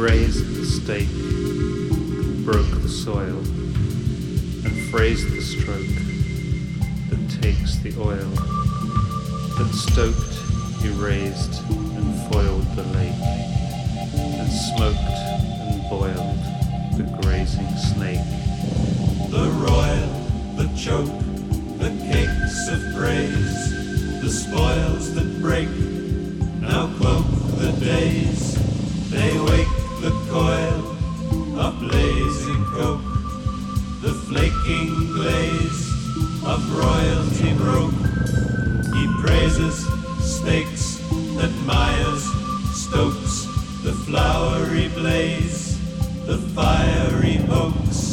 raised the stake, broke the soil, and phrased the stroke that takes the oil, that stoked, stokes the flowery blaze, the fiery hoax.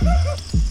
Woo-hoo!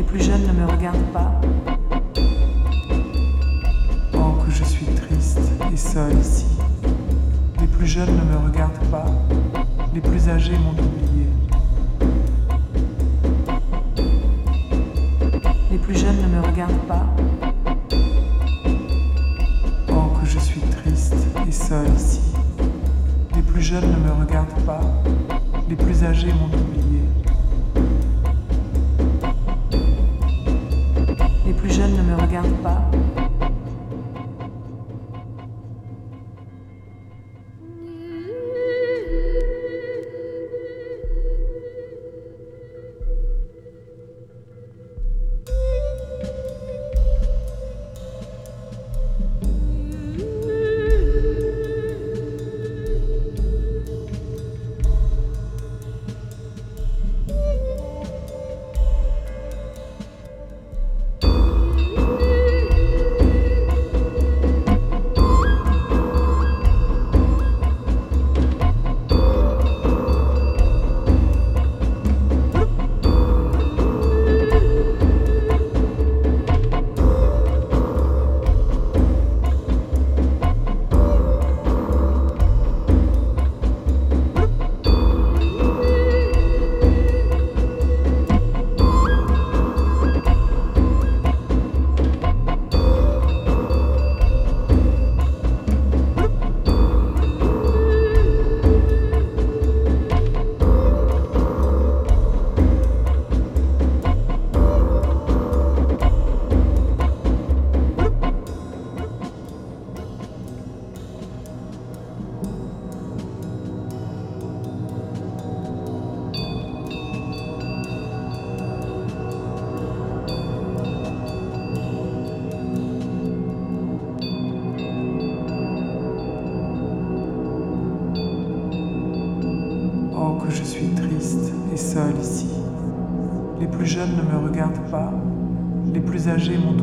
Les plus jeunes ne me regardent pas. Oh, que je suis triste et seule ici. Les plus jeunes ne me regardent pas. Les plus âgés m'ont oublié. Les plus jeunes ne me regardent pas. Oh, que je suis triste et seule ici. Les plus jeunes ne me regardent pas. Les plus âgés m'ont oublié. Pas. Les plus âgés m'ont